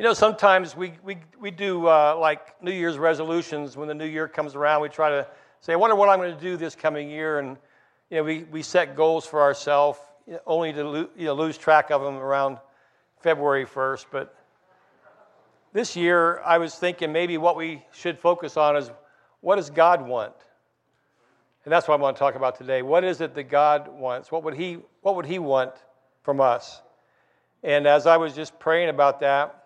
You know, sometimes we, we, we do uh, like New Year's resolutions when the new year comes around. We try to say, I wonder what I'm going to do this coming year. And, you know, we, we set goals for ourselves only to lo- you know, lose track of them around February 1st. But this year, I was thinking maybe what we should focus on is what does God want? And that's what I want to talk about today. What is it that God wants? What would He, what would he want from us? And as I was just praying about that,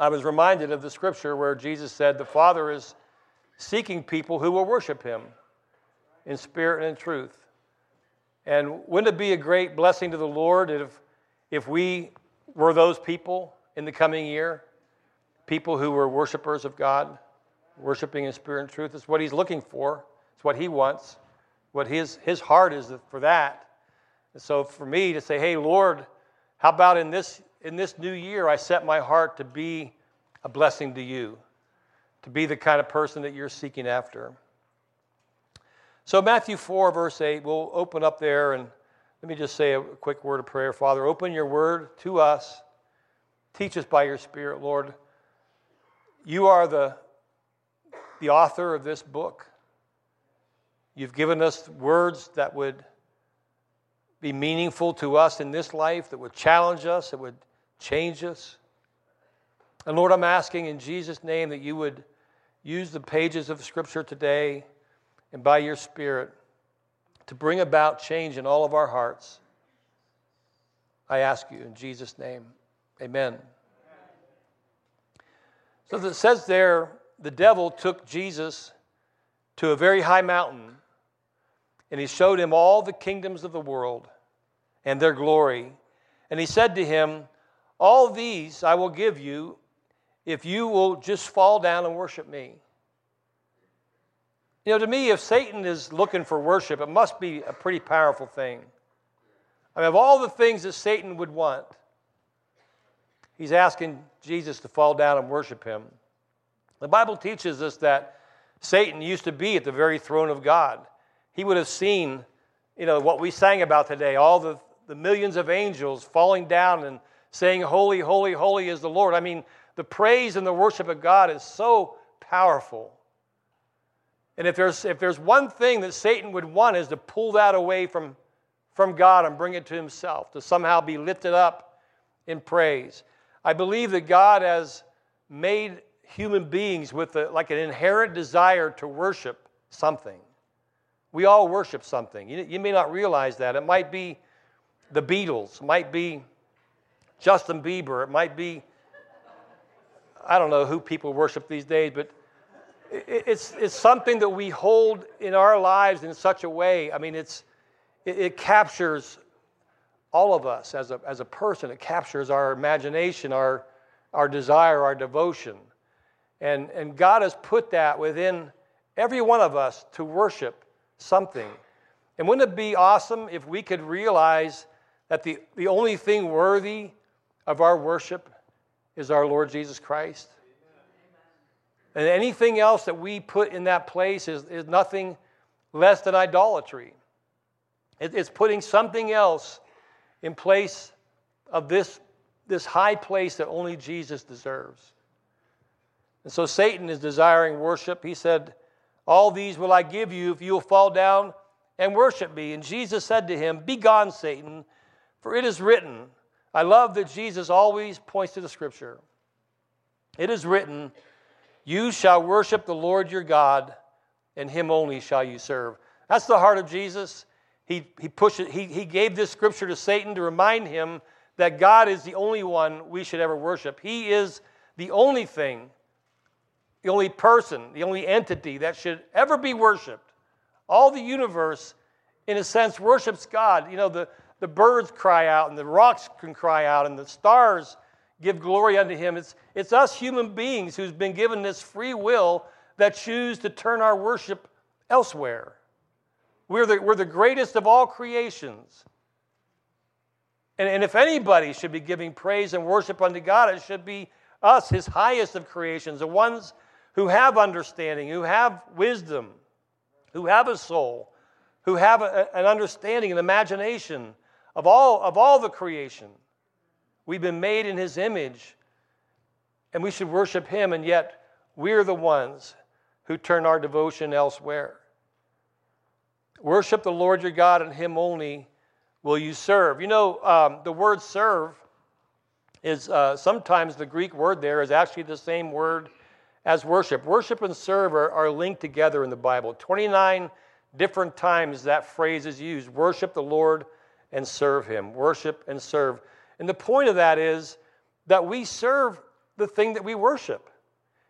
I was reminded of the scripture where Jesus said, The Father is seeking people who will worship Him in spirit and in truth. And wouldn't it be a great blessing to the Lord if, if we were those people in the coming year? People who were worshipers of God, worshiping in spirit and truth. It's what He's looking for, it's what He wants, what His, his heart is for that. And so for me to say, hey, Lord, how about in this, in this new year, I set my heart to be a blessing to you, to be the kind of person that you're seeking after. So, Matthew 4, verse 8, we'll open up there and let me just say a quick word of prayer. Father, open your word to us. Teach us by your Spirit, Lord. You are the, the author of this book. You've given us words that would be meaningful to us in this life, that would challenge us, that would change us. And Lord, I'm asking in Jesus' name that you would use the pages of Scripture today and by your Spirit to bring about change in all of our hearts. I ask you in Jesus' name. Amen. So it says there, the devil took Jesus to a very high mountain and he showed him all the kingdoms of the world and their glory. And he said to him, All these I will give you if you will just fall down and worship me. You know, to me, if Satan is looking for worship, it must be a pretty powerful thing. I mean, of all the things that Satan would want, he's asking Jesus to fall down and worship him. The Bible teaches us that Satan used to be at the very throne of God he would have seen, you know, what we sang about today, all the, the millions of angels falling down and saying, Holy, holy, holy is the Lord. I mean, the praise and the worship of God is so powerful. And if there's, if there's one thing that Satan would want is to pull that away from, from God and bring it to himself, to somehow be lifted up in praise. I believe that God has made human beings with a, like an inherent desire to worship something. We all worship something. You, you may not realize that. It might be the Beatles, it might be Justin Bieber, it might be, I don't know who people worship these days, but it's, it's something that we hold in our lives in such a way. I mean, it's, it, it captures all of us as a, as a person. It captures our imagination, our, our desire, our devotion. And, and God has put that within every one of us to worship something. And wouldn't it be awesome if we could realize that the, the only thing worthy of our worship is our Lord Jesus Christ? And anything else that we put in that place is, is nothing less than idolatry. It, it's putting something else in place of this, this high place that only Jesus deserves. And so Satan is desiring worship. He said, all these will I give you if you will fall down and worship me. And Jesus said to him, Begone, Satan, for it is written. I love that Jesus always points to the scripture. It is written, You shall worship the Lord your God, and him only shall you serve. That's the heart of Jesus. He, he, pushed he, he gave this scripture to Satan to remind him that God is the only one we should ever worship. He is the only thing the only person, the only entity that should ever be worshiped. All the universe, in a sense, worships God. You know, the, the birds cry out, and the rocks can cry out, and the stars give glory unto Him. It's, it's us human beings who's been given this free will that choose to turn our worship elsewhere. We're the, we're the greatest of all creations. And, and if anybody should be giving praise and worship unto God, it should be us, His highest of creations, the ones who have understanding, who have wisdom, who have a soul, who have a, an understanding, an imagination of all, of all the creation. We've been made in His image. and we should worship Him, and yet we're the ones who turn our devotion elsewhere. Worship the Lord your God, and Him only will you serve. You know, um, the word serve is uh, sometimes the Greek word there is actually the same word as worship. Worship and serve are, are linked together in the Bible. 29 different times that phrase is used worship the Lord and serve Him. Worship and serve. And the point of that is that we serve the thing that we worship.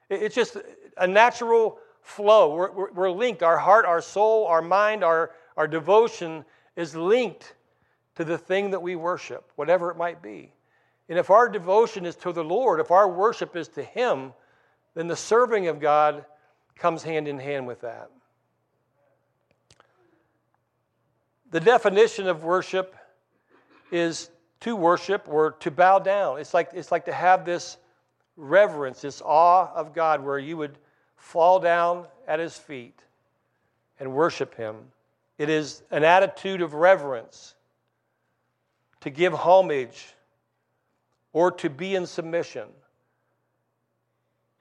It's just a natural flow. We're, we're, linked. Our heart, our soul, our mind, our, our devotion is linked to the thing that we worship, whatever it might be. And if our devotion is to the Lord, if our worship is to Him, then the serving of God comes hand in hand with that. The definition of worship is to worship or to bow down. It's like, it's like to have this reverence, this awe of God, where you would fall down at His feet and worship Him. It is an attitude of reverence to give homage or to be in submission.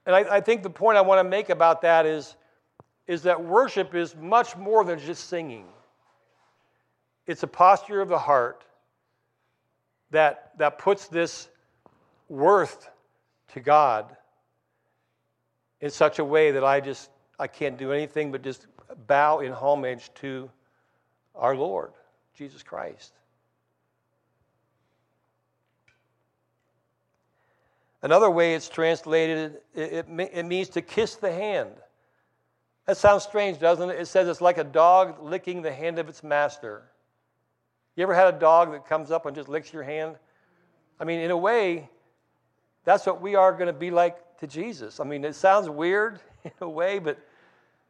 And I, I think the point I want to make about that is, is that worship is much more than just singing. It's a posture of the heart that, that puts this worth to God in such a way that I just I can't do anything but just bow in homage to our Lord, Jesus Christ. Another way it's translated, it, it, it, means to kiss the hand. That sounds strange, doesn't it? It says it's like a dog licking the hand of its master. You ever had a dog that comes up and just licks your hand? I mean, in a way, that's what we are going to be like to Jesus. I mean, it sounds weird in a way, but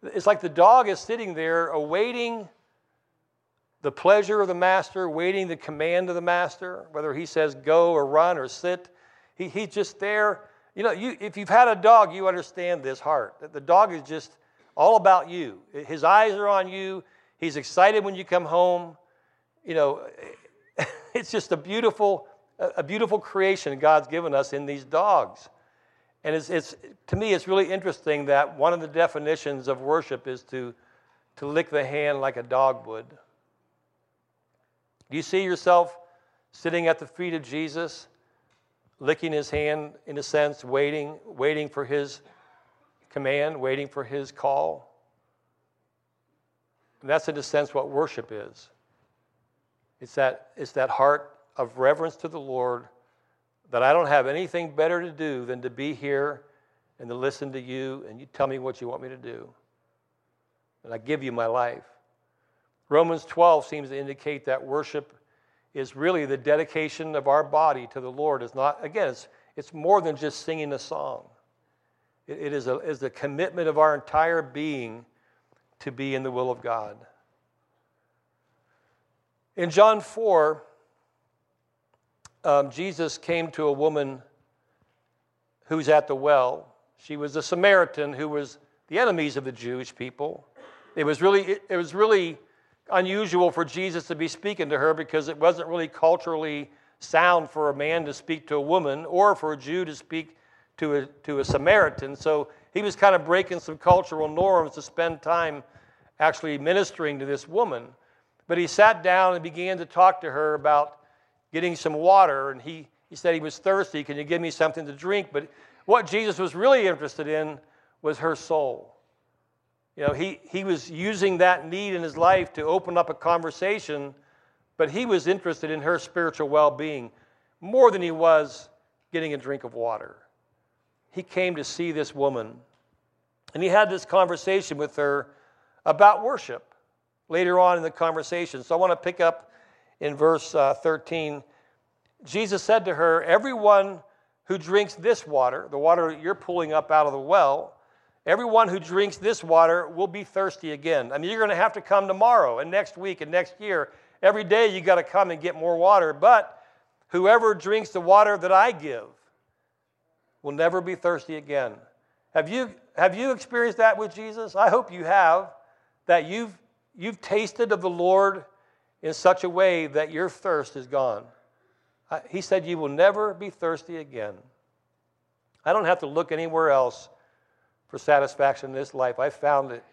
it's like the dog is sitting there awaiting the pleasure of the master, waiting the command of the master, whether he says go or run or sit. He, he's just there. You know, you, if you've had a dog, you understand this heart. That the dog is just all about you. His eyes are on you. He's excited when you come home. You know, it's just a beautiful, a beautiful creation God's given us in these dogs. And it's, it's, to me, it's really interesting that one of the definitions of worship is to, to lick the hand like a dog would. Do you see yourself sitting at the feet of Jesus? licking his hand, in a sense, waiting, waiting for his command, waiting for his call. And that's, in a sense, what worship is. It's that, it's that heart of reverence to the Lord that I don't have anything better to do than to be here and to listen to you and you tell me what you want me to do. And I give you my life. Romans 12 seems to indicate that worship is really the dedication of our body to the Lord. It's not, again, it's, it's more than just singing a song. it, it is, a, is the commitment of our entire being to be in the will of God. In John 4, um, Jesus came to a woman who's at the well. She was a Samaritan who was the enemies of the Jewish people. It was really, it, it was really unusual for Jesus to be speaking to her because it wasn't really culturally sound for a man to speak to a woman or for a Jew to speak to a, to a Samaritan. So he was kind of breaking some cultural norms to spend time actually ministering to this woman. But he sat down and began to talk to her about getting some water. And he, he said he was thirsty. Can you give me something to drink? But what Jesus was really interested in was her soul. You know, he, he was using that need in his life to open up a conversation, but he was interested in her spiritual well being more than he was getting a drink of water. He came to see this woman, and he had this conversation with her about worship later on in the conversation. So I want to pick up in verse uh, 13. Jesus said to her, Everyone who drinks this water, the water you're pulling up out of the well, Everyone who drinks this water will be thirsty again. I mean, you're going to have to come tomorrow and next week and next year. Every day you got to come and get more water. But whoever drinks the water that I give will never be thirsty again. Have you, have you experienced that with Jesus? I hope you have, that you've, you've tasted of the Lord in such a way that your thirst is gone. He said, You will never be thirsty again. I don't have to look anywhere else for satisfaction in this life. I found it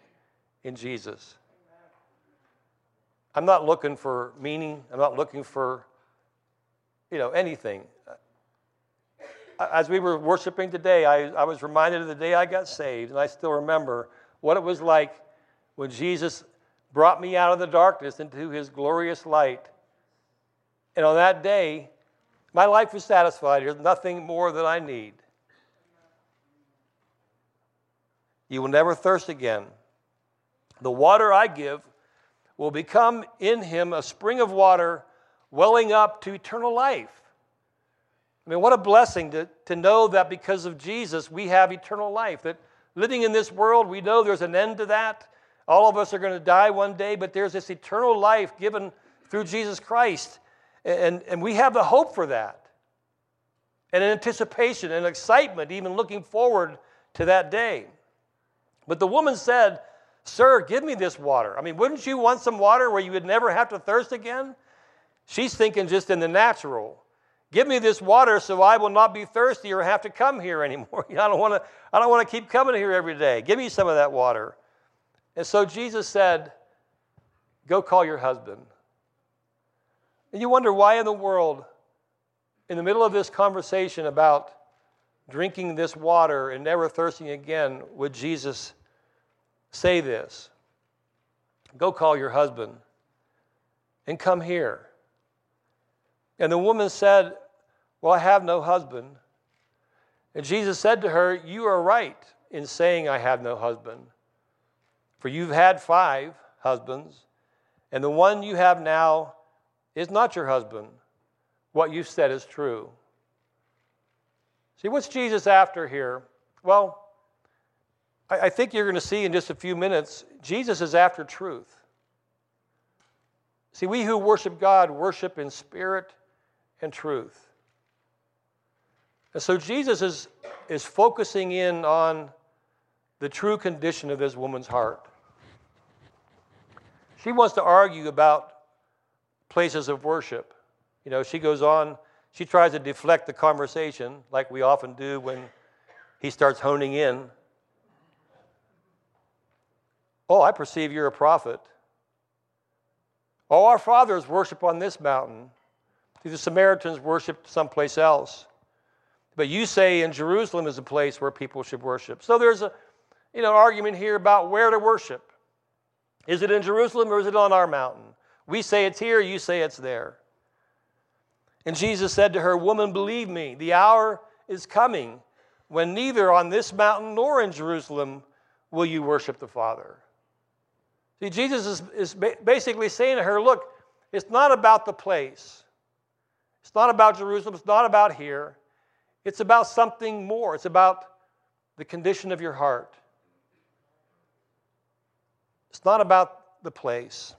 in Jesus. I'm not looking for meaning. I'm not looking for, you know, anything. As we were worshiping today, I, I was reminded of the day I got saved, and I still remember what it was like when Jesus brought me out of the darkness into his glorious light. And on that day, my life was satisfied. There's nothing more that I need. You will never thirst again. The water I give will become in him a spring of water welling up to eternal life. I mean, what a blessing to, to know that because of Jesus, we have eternal life. That living in this world, we know there's an end to that. All of us are going to die one day, but there's this eternal life given through Jesus Christ. And, and we have the hope for that. And an anticipation and excitement, even looking forward to that day. But the woman said, Sir, give me this water. I mean, wouldn't you want some water where you would never have to thirst again? She's thinking just in the natural. Give me this water so I will not be thirsty or have to come here anymore. I don't want to, I don't want to keep coming here every day. Give me some of that water. And so Jesus said, Go call your husband. And you wonder why in the world, in the middle of this conversation about drinking this water and never thirsting again, would Jesus say this Go call your husband and come here. And the woman said, Well, I have no husband. And Jesus said to her, You are right in saying, I have no husband. For you've had five husbands, and the one you have now is not your husband. What you've said is true. See, what's Jesus after here? Well, I, I think you're going to see in just a few minutes, Jesus is after truth. See, we who worship God worship in spirit and truth. And so Jesus is, is focusing in on the true condition of this woman's heart. She wants to argue about places of worship. You know, she goes on, she tries to deflect the conversation, like we often do when he starts honing in. Oh, I perceive you're a prophet. Oh, our fathers worship on this mountain. Do the Samaritans worship someplace else. But you say in Jerusalem is a place where people should worship. So there's a you know, argument here about where to worship. Is it in Jerusalem or is it on our mountain? We say it's here, you say it's there. And Jesus said to her, Woman, believe me, the hour is coming when neither on this mountain nor in Jerusalem will you worship the Father. See, Jesus is, is basically saying to her, Look, it's not about the place, it's not about Jerusalem, it's not about here. It's about something more. It's about the condition of your heart. It's not about the place.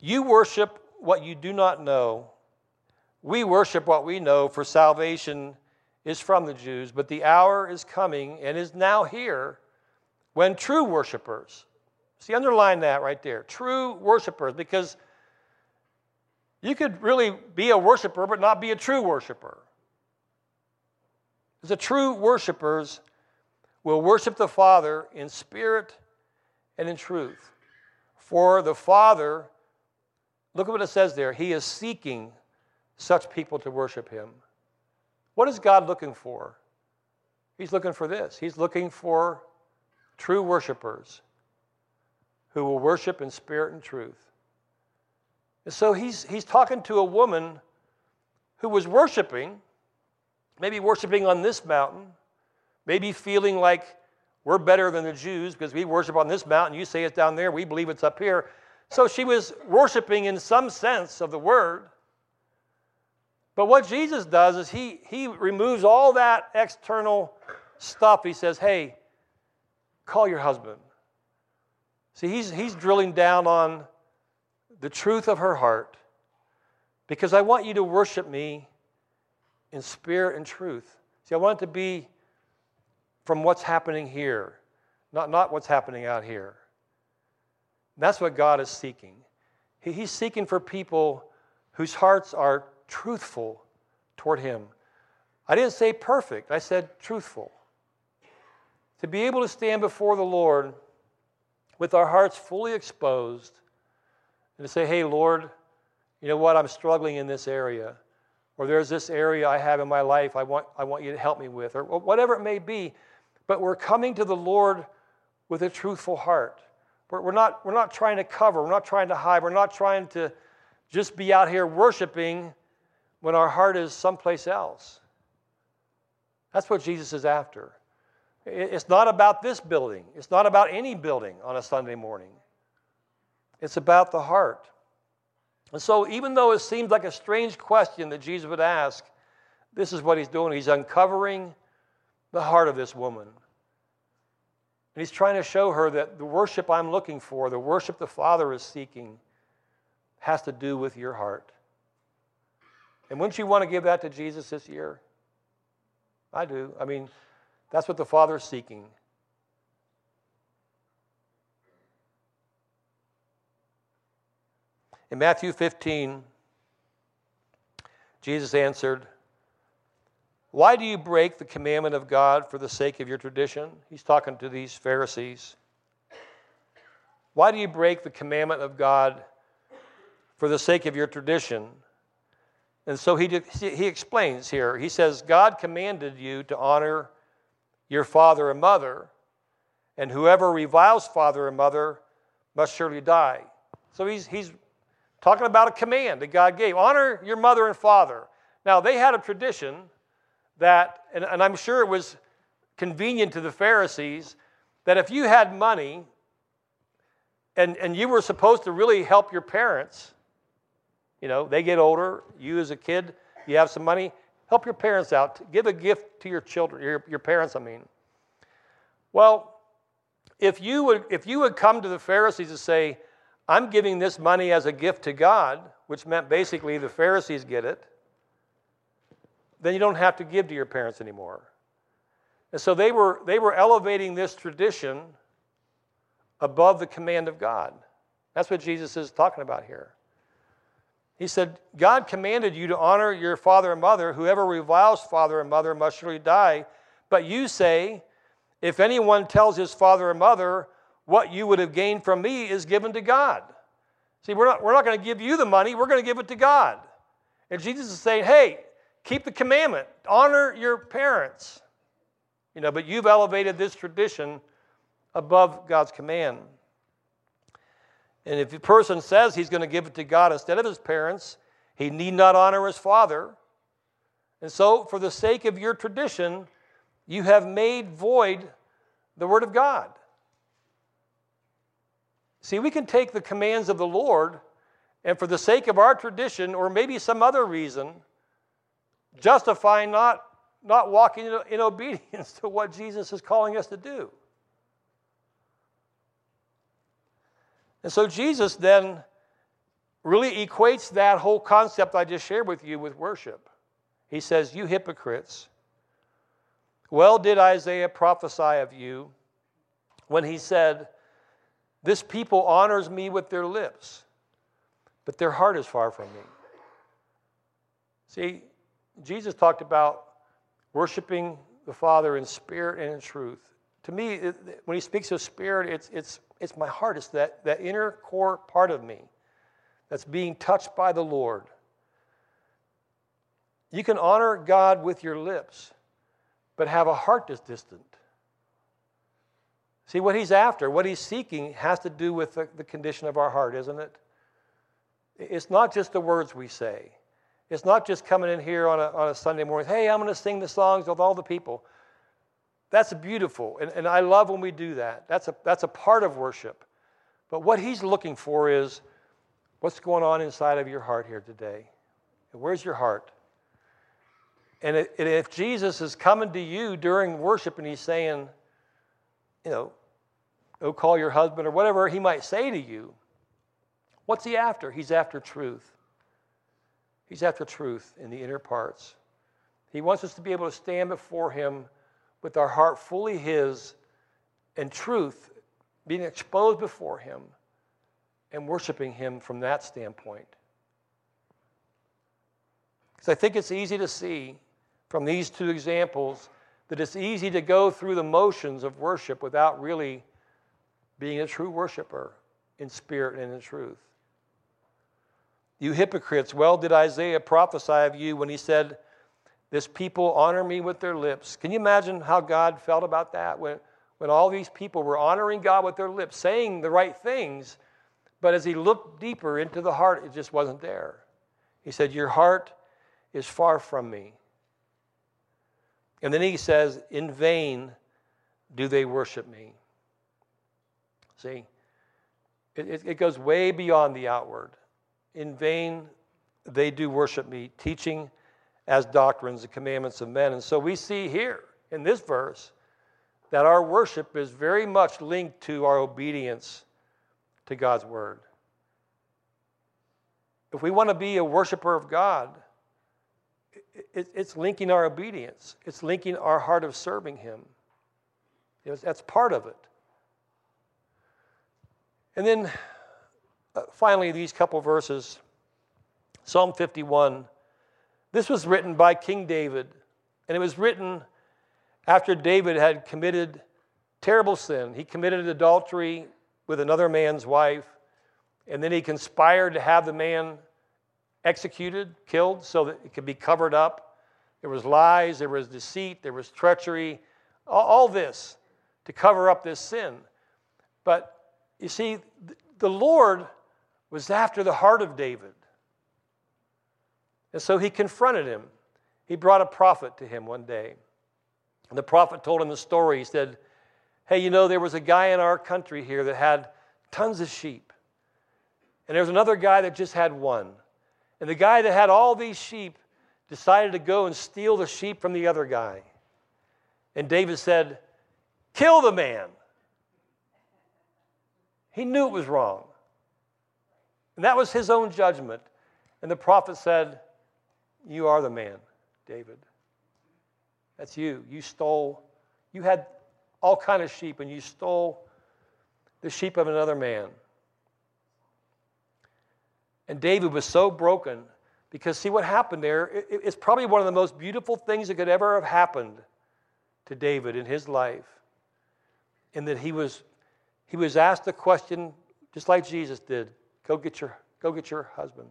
You worship what you do not know. We worship what we know, for salvation is from the Jews, but the hour is coming and is now here when true worshipers, see, underline that right there, true worshipers, because you could really be a worshiper but not be a true worshiper. The true worshipers will worship the Father in spirit and in truth. For the Father, look at what it says there, He is seeking such people to worship Him. What is God looking for? He's looking for this. He's looking for true worshipers who will worship in spirit and truth. And so he's, he's talking to a woman who was worshiping, maybe worshiping on this mountain, maybe feeling like we're better than the Jews because we worship on this mountain, you say it's down there, we believe it's up here. So she was worshiping in some sense of the word. But what Jesus does is he, he removes all that external stuff. He says, hey, call your husband. See, he's, he's drilling down on the truth of her heart because I want you to worship me in spirit and truth. See, I want it to be from what's happening here, not, not what's happening out here. That's what God is seeking. He, he's seeking for people whose hearts are truthful toward Him. I didn't say perfect, I said truthful. To be able to stand before the Lord with our hearts fully exposed and to say, hey, Lord, you know what, I'm struggling in this area. Or there's this area I have in my life I want, I want you to help me with, or whatever it may be. But we're coming to the Lord with a truthful heart. We're, we're, not, we're not trying to cover, we're not trying to hide, we're not trying to just be out here worshiping when our heart is someplace else. That's what Jesus is after. It's not about this building, it's not about any building on a Sunday morning. It's about the heart. And so, even though it seems like a strange question that Jesus would ask, this is what he's doing. He's uncovering the heart of this woman. And he's trying to show her that the worship I'm looking for, the worship the Father is seeking, has to do with your heart. And wouldn't you want to give that to Jesus this year? I do. I mean, that's what the Father is seeking. In Matthew 15, Jesus answered, Why do you break the commandment of God for the sake of your tradition? He's talking to these Pharisees. Why do you break the commandment of God for the sake of your tradition? And so he, he explains here. He says, God commanded you to honor your father and mother, and whoever reviles father and mother must surely die. So he's, he's talking about a command that God gave honor your mother and father. Now, they had a tradition that, and, and I'm sure it was convenient to the Pharisees, that if you had money and, and you were supposed to really help your parents, you know, they get older. You, as a kid, you have some money. Help your parents out. Give a gift to your children, your, your parents, I mean. Well, if you, would, if you would come to the Pharisees and say, I'm giving this money as a gift to God, which meant basically the Pharisees get it, then you don't have to give to your parents anymore. And so they were, they were elevating this tradition above the command of God. That's what Jesus is talking about here. He said, God commanded you to honor your father and mother. Whoever reviles father and mother must surely die. But you say, if anyone tells his father or mother, what you would have gained from me is given to God. See, we're not, we're not going to give you the money, we're going to give it to God. And Jesus is saying, hey, keep the commandment, honor your parents. You know, but you've elevated this tradition above God's command. And if a person says he's going to give it to God instead of his parents, he need not honor his father. And so, for the sake of your tradition, you have made void the word of God. See, we can take the commands of the Lord and, for the sake of our tradition, or maybe some other reason, justify not, not walking in obedience to what Jesus is calling us to do. And so Jesus then really equates that whole concept I just shared with you with worship. He says, You hypocrites, well did Isaiah prophesy of you when he said, This people honors me with their lips, but their heart is far from me. See, Jesus talked about worshiping the Father in spirit and in truth. To me, when he speaks of spirit, it's, it's it's my heart. It's that, that inner core part of me that's being touched by the Lord. You can honor God with your lips, but have a heart that's distant. See, what he's after, what he's seeking, has to do with the, the condition of our heart, isn't it? It's not just the words we say. It's not just coming in here on a, on a Sunday morning, hey, I'm going to sing the songs with all the people. That's beautiful. And, and I love when we do that. That's a, that's a part of worship. But what he's looking for is what's going on inside of your heart here today? Where's your heart? And if Jesus is coming to you during worship and he's saying, you know, go call your husband or whatever he might say to you, what's he after? He's after truth. He's after truth in the inner parts. He wants us to be able to stand before him with our heart fully His and truth, being exposed before Him and worshiping Him from that standpoint. Because I think it's easy to see from these two examples that it's easy to go through the motions of worship without really being a true worshiper in spirit and in truth. You hypocrites, well did Isaiah prophesy of you when he said, This people honor me with their lips. Can you imagine how God felt about that when, when all these people were honoring God with their lips, saying the right things, but as he looked deeper into the heart, it just wasn't there. He said, Your heart is far from me. And then he says, In vain do they worship me. See, it, it, goes way beyond the outward. In vain they do worship me, teaching as doctrines the commandments of men. And so we see here in this verse that our worship is very much linked to our obedience to God's word. If we want to be a worshiper of God, it's linking our obedience, it's linking our heart of serving Him. That's part of it. And then uh, finally, these couple verses Psalm 51. This was written by King David, and it was written after David had committed terrible sin. He committed adultery with another man's wife, and then he conspired to have the man executed, killed, so that it could be covered up. There was lies, there was deceit, there was treachery, all, this to cover up this sin. But you see, the Lord was after the heart of David. And so he confronted him. He brought a prophet to him one day. And the prophet told him the story. He said, Hey, you know, there was a guy in our country here that had tons of sheep. And there was another guy that just had one. And the guy that had all these sheep decided to go and steal the sheep from the other guy. And David said, Kill the man. He knew it was wrong. And that was his own judgment. And the prophet said, You are the man, David. That's you. You stole, you had all kind of sheep, and you stole the sheep of another man. And David was so broken because, see, what happened there, it, it's probably one of the most beautiful things that could ever have happened to David in his life. In that he was he was asked the question, just like Jesus did go get your, go get your husband.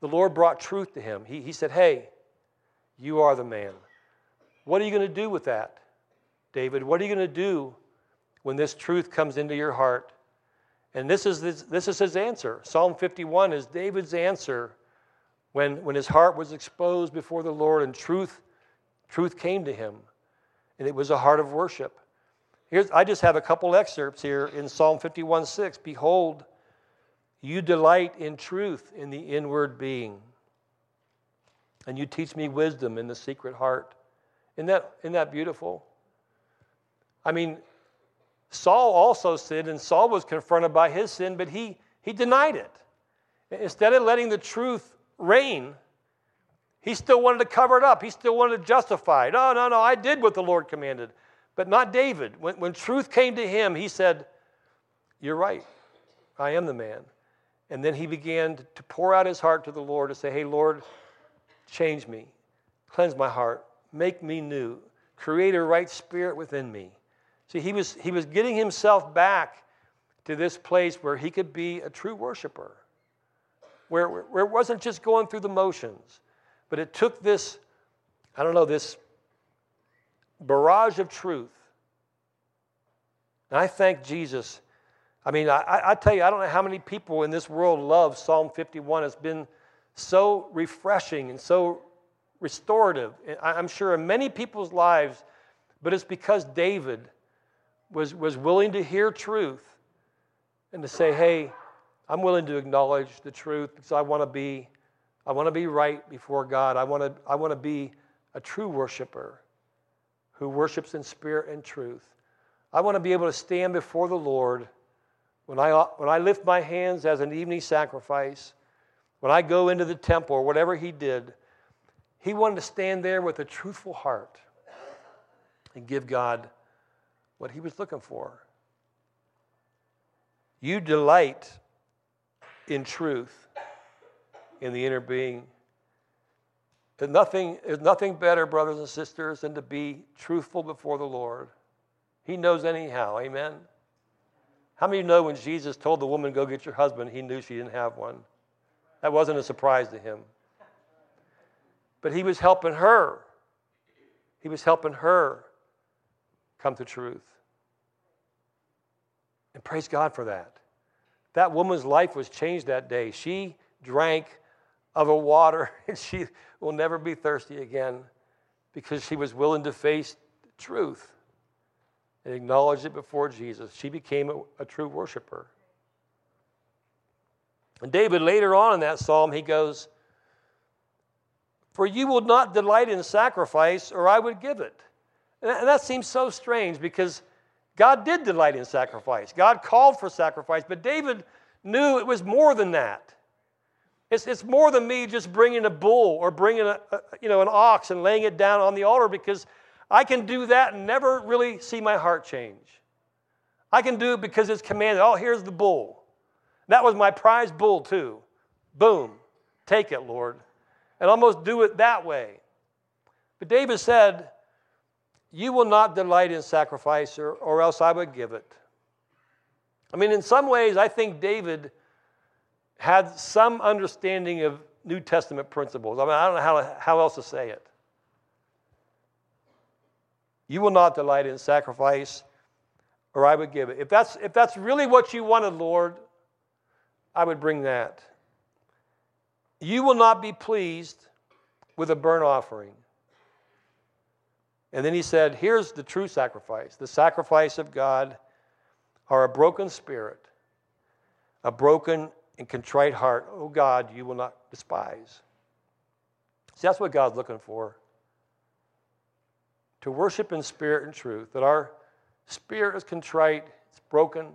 The Lord brought truth to him. He, he said, Hey, you are the man. What are you going to do with that, David? What are you going to do when this truth comes into your heart? And this is, this, this is his answer. Psalm 51 is David's answer when, when his heart was exposed before the Lord and truth, truth came to him. And it was a heart of worship. Here's, I just have a couple excerpts here in Psalm 51 6. Behold, you delight in truth in the inward being, and you teach me wisdom in the secret heart. Isn't that, isn't that beautiful? I mean, Saul also sinned, and Saul was confronted by his sin, but he, he denied it. Instead of letting the truth reign, he still wanted to cover it up. He still wanted to justify. It no, no, no, I did what the Lord commanded. But not David. When, when truth came to him, he said, You're right. I am the man. And then he began to pour out his heart to the Lord to say, Hey, Lord, change me, cleanse my heart, make me new, create a right spirit within me. See, he was, he was getting himself back to this place where he could be a true worshiper, where, where it wasn't just going through the motions, but it took this, I don't know, this barrage of truth. And I thank Jesus. I mean, I, I tell you, I don't know how many people in this world love Psalm 51. It's been so refreshing and so restorative. I'm sure in many people's lives, but it's because David was, was willing to hear truth and to say, hey, I'm willing to acknowledge the truth because I want to be, I want to be right before God. I want to, I want to be a true worshiper who worships in spirit and truth. I want to be able to stand before the Lord when I, when I lift my hands as an evening sacrifice, when I go into the temple or whatever he did. He wanted to stand there with a truthful heart and give God what he was looking for. You delight in truth in the inner being. There's nothing, there's nothing better, brothers and sisters, than to be truthful before the Lord. He knows anyhow, amen? How many know when Jesus told the woman, Go get your husband, he knew she didn't have one? That wasn't a surprise to him. But he was helping her. He was helping her come to truth. And praise God for that. That woman's life was changed that day. She drank of a water and she will never be thirsty again because she was willing to face truth and acknowledge it before Jesus. She became a, a true worshiper. And David, later on in that psalm, he goes, For you will not delight in sacrifice, or I would give it. And that seems so strange because God did delight in sacrifice. God called for sacrifice, but David knew it was more than that. It's, it's more than me just bringing a bull or bringing a, a, you know, an ox and laying it down on the altar because I can do that and never really see my heart change. I can do it because it's commanded. Oh, here's the bull. That was my prize bull, too. Boom. Take it, Lord. And almost do it that way. But David said, You will not delight in sacrifice, or, or else I would give it. I mean, in some ways, I think David had some understanding of New Testament principles. I mean, I don't know how, how else to say it. You will not delight in sacrifice, or I would give it. If that's, if that's really what you wanted, Lord, I would bring that. You will not be pleased with a burnt offering. And then he said, Here's the true sacrifice the sacrifice of God are a broken spirit, a broken and contrite heart, oh God, you will not despise. See, that's what God's looking for. To worship in spirit and truth, that our spirit is contrite, it's broken.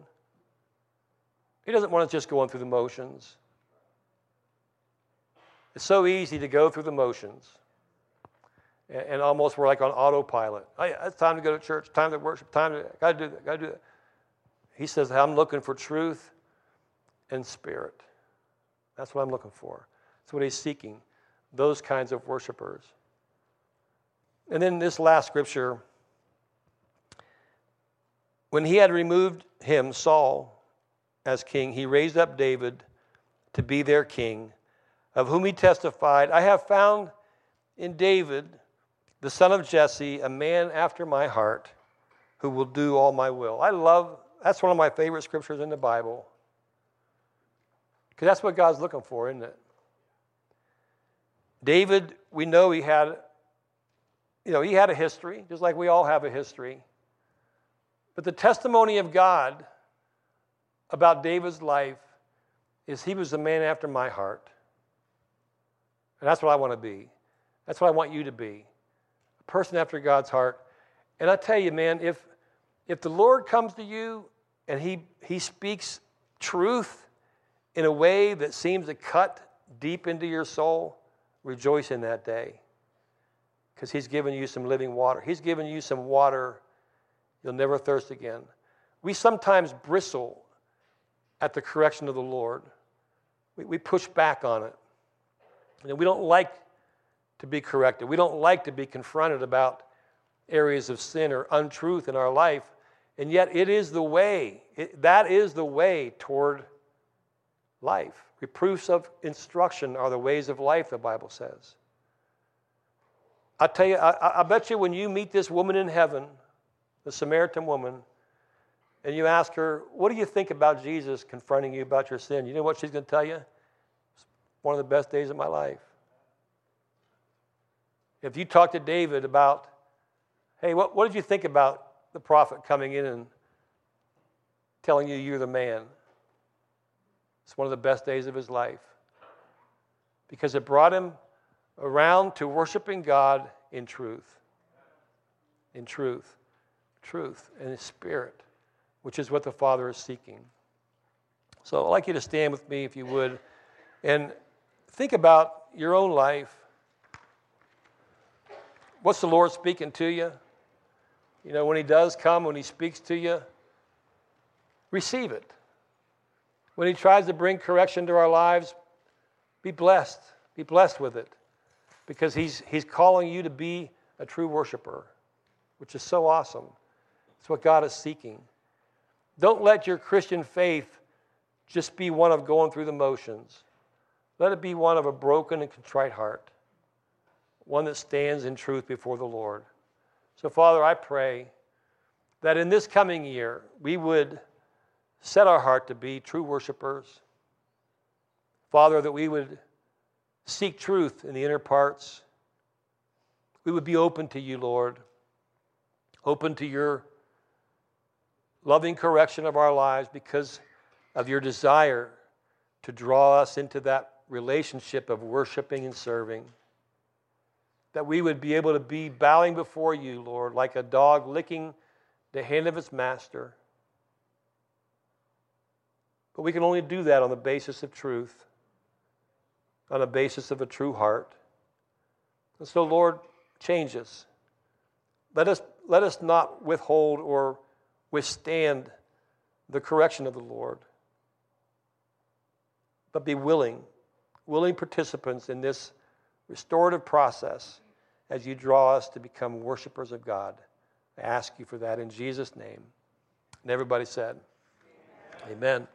He doesn't want us just going through the motions. It's so easy to go through the motions. And, almost we're like on autopilot. Hey, it's time to go to church, time to worship, time to, gotta do that, gotta do that. He says, I'm looking for truth and spirit. That's what I'm looking for. That's what he's seeking, those kinds of worshipers. And then this last scripture when he had removed him, Saul, as king, he raised up David to be their king, of whom he testified, I have found in David, the son of Jesse, a man after my heart who will do all my will. I love, that's one of my favorite scriptures in the Bible. Because that's what God's looking for, isn't it? David, we know he had, you know, he had a history, just like we all have a history. But the testimony of God about David's life is he was a man after my heart. And that's what I want to be. That's what I want you to be. A person after God's heart. And I tell you, man, if if the Lord comes to you and he he speaks truth in a way that seems to cut deep into your soul, rejoice in that day. Because He's given you some living water. He's given you some water you'll never thirst again. We sometimes bristle at the correction of the Lord, we, we push back on it. And we don't like to be corrected, we don't like to be confronted about areas of sin or untruth in our life. And yet, it is the way. It, that is the way toward life. Reproofs of instruction are the ways of life, the Bible says. I tell you, I, I, bet you when you meet this woman in heaven, the Samaritan woman, and you ask her, What do you think about Jesus confronting you about your sin? You know what she's going to tell you? It's one of the best days of my life. If you talk to David about, Hey, what, what did you think about the prophet coming in and telling you you're the man? It's one of the best days of his life because it brought him around to worshiping God in truth. In truth. Truth and His Spirit, which is what the Father is seeking. So I'd like you to stand with me, if you would, and think about your own life. What's the Lord speaking to you? You know, when He does come, when He speaks to you, receive it. When He tries to bring correction to our lives, be blessed. Be blessed with it. because he's, he's calling you to be a true worshiper, which is so awesome. It's what God is seeking. Don't let your Christian faith just be one of going through the motions. Let it be one of a broken and contrite heart, one that stands in truth before the Lord. So, Father, I pray that in this coming year we would set our heart to be true worshipers. Father, that we would seek truth in the inner parts. We would be open to you, Lord, open to your loving correction of our lives because of your desire to draw us into that relationship of worshiping and serving. That we would be able to be bowing before you, Lord, like a dog licking the hand of its master. But we can only do that on the basis of truth, on the basis of a true heart. And so, Lord, change us. Let us, let us not withhold or withstand the correction of the Lord, but be willing, willing participants in this restorative process as you draw us to become worshipers of God. I ask you for that in Jesus' name. And everybody said, Amen. Amen.